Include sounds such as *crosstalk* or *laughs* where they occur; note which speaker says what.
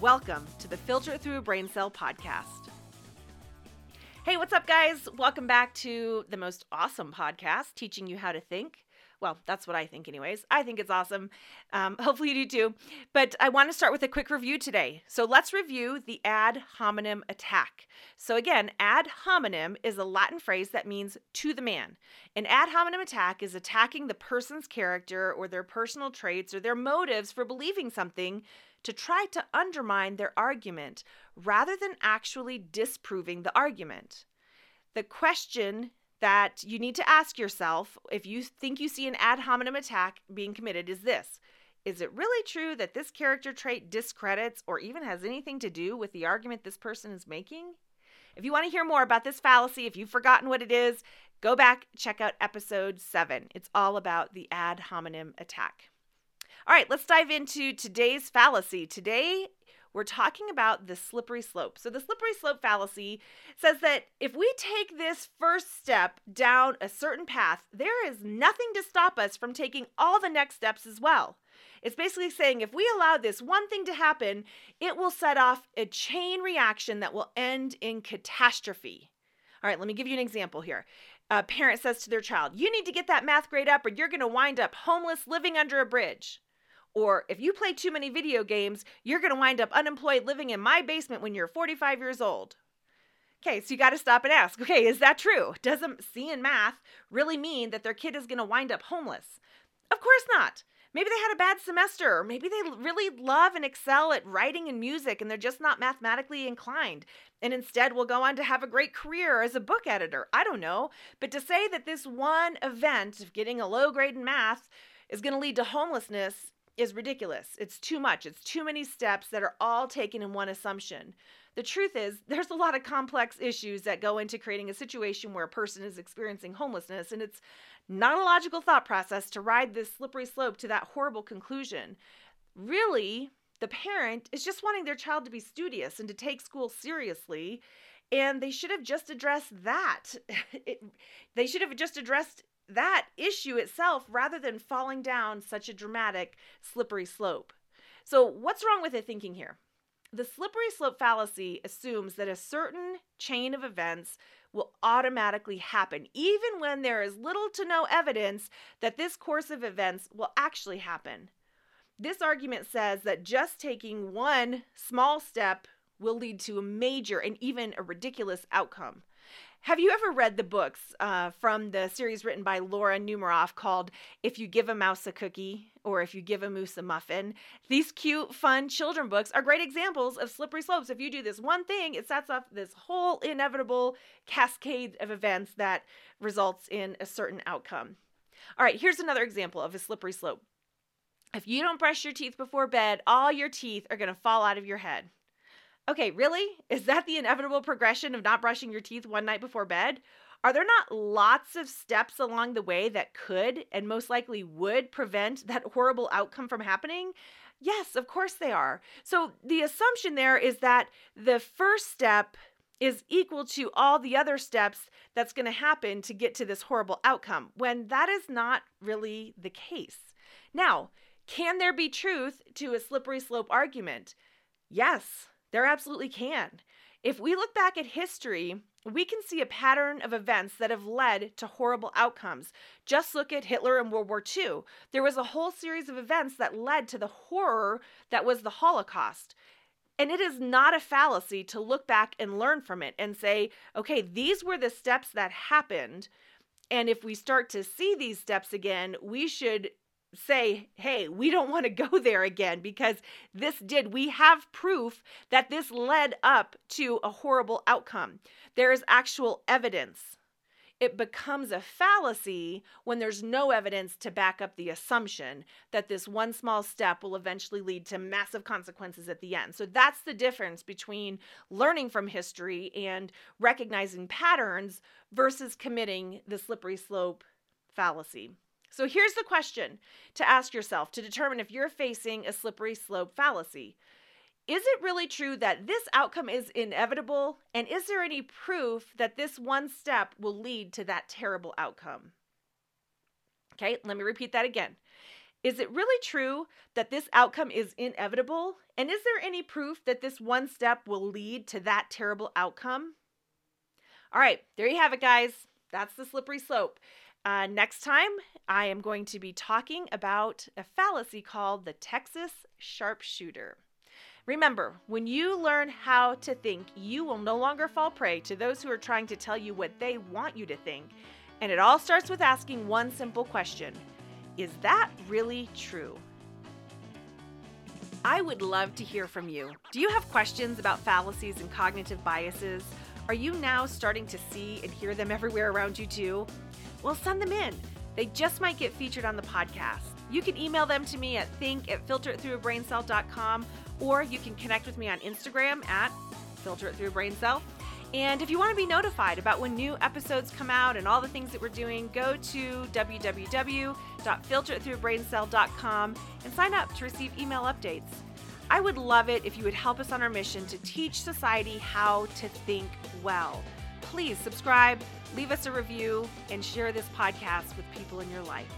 Speaker 1: Welcome to the Filter Through a Brain Cell podcast. Hey, what's up, guys? Welcome back to the most awesome podcast teaching you how to think. Well, that's what I think, anyways. I think it's awesome. Um, *laughs* hopefully, you do too. But I want to start with a quick review today. So, let's review the ad hominem attack. So, again, ad hominem is a Latin phrase that means to the man. An ad hominem attack is attacking the person's character or their personal traits or their motives for believing something to try to undermine their argument rather than actually disproving the argument. The question that you need to ask yourself if you think you see an ad hominem attack being committed is this Is it really true that this character trait discredits or even has anything to do with the argument this person is making? If you want to hear more about this fallacy, if you've forgotten what it is, go back, check out episode 7. It's all about the ad hominem attack. All right, let's dive into today's fallacy. Today, we're talking about the slippery slope. So, the slippery slope fallacy says that if we take this first step down a certain path, there is nothing to stop us from taking all the next steps as well. It's basically saying if we allow this one thing to happen, it will set off a chain reaction that will end in catastrophe. All right, let me give you an example here. A parent says to their child, You need to get that math grade up, or you're going to wind up homeless living under a bridge. Or if you play too many video games, you're going to wind up unemployed living in my basement when you're 45 years old. Okay, so you got to stop and ask, okay, is that true? Doesn't in math really mean that their kid is going to wind up homeless? Of course not. Maybe they had a bad semester, or maybe they really love and excel at writing and music and they're just not mathematically inclined and instead will go on to have a great career as a book editor. I don't know. But to say that this one event of getting a low grade in math is going to lead to homelessness is ridiculous. It's too much. It's too many steps that are all taken in one assumption. The truth is, *laughs* there's a lot of complex issues that go into creating a situation where a person is experiencing homelessness, and it's not a logical thought process to ride this slippery slope to that horrible conclusion. Really, the parent is just wanting their child to be studious and to take school seriously, and they should have just addressed that. *laughs* It, they should have just addressed that issue itself rather than falling down such a dramatic, slippery slope. So, what's wrong with the thinking here? The slippery slope fallacy assumes that a certain chain of events will automatically happen, even when there is little to no evidence that this course of events will actually happen. This argument says that just taking one small step will lead to a major and even a ridiculous outcome. Have you ever read the books uh, from the series written by Laura Numeroff called If You Give a Mouse a Cookie or If You Give a Moose a Muffin? These cute, fun children books are great examples of slippery slopes. If you do this one thing, it sets off this whole inevitable cascade of events that results in a certain outcome. All right, here's another example of a slippery slope. If you don't brush your teeth before bed, all your teeth are going to fall out of your head. Okay, really? Is that the inevitable progression of not brushing your teeth one night before bed? Are there not lots of steps along the way that could and most likely would prevent *laughs* that horrible outcome from happening? Yes, of course they are. So the assumption there is that the first step is equal to all the other steps that's going to happen to get to this horrible outcome, when that is not really the case. Now, can there be truth to a slippery slope argument? Yes, there absolutely can. If we look back at history, we can see a pattern of events that have led to horrible outcomes. Just look at Hitler and World War II. There was a whole series of events that led to the horror that was the Holocaust. And it is not a fallacy to look back and learn from it and say, okay, these were the steps that happened. And if we start to see these steps again, we should say, hey, we don't want to go *laughs* there again because this did. We have proof that this led up to a horrible outcome. There is actual evidence. it becomes a fallacy when there's no evidence to back up the assumption that this one small step will eventually lead to massive consequences at the end. So that's the difference between learning from history and recognizing patterns versus committing the slippery slope fallacy. So here's the question to ask yourself to determine if you're facing a slippery slope fallacy. Is it really true that this outcome is inevitable? And is there any proof that this one step will lead to that terrible outcome? Okay, let me repeat that again. Is it really true that this outcome is inevitable? And is there any proof that this one step will lead to that terrible outcome? All right, there you have it, guys. That's the slippery slope. Uh, next time, I am going to be talking about a fallacy called the Texas sharpshooter. Remember, when you learn how to think, you will no longer fall prey to those who are trying to tell you what they want you to think. And it all starts with asking one simple question Is that really true? I would love to hear from you. Do you have questions about fallacies and cognitive biases? Are you now starting to see and hear them everywhere around you too? Well, send them in. They just might get featured on the podcast. You can email them to me at think at filteritthroughabraincell.com or you can connect with me on Instagram at filter it through a. And if you want to be notified about when new episodes come out and all the things that we're doing, go to www.filteritthroughabraincell.com and sign up to receive email updates. I would love it if you would help us on our mission to teach society how to think well. Please subscribe, leave us a review, and share this podcast with people in your life.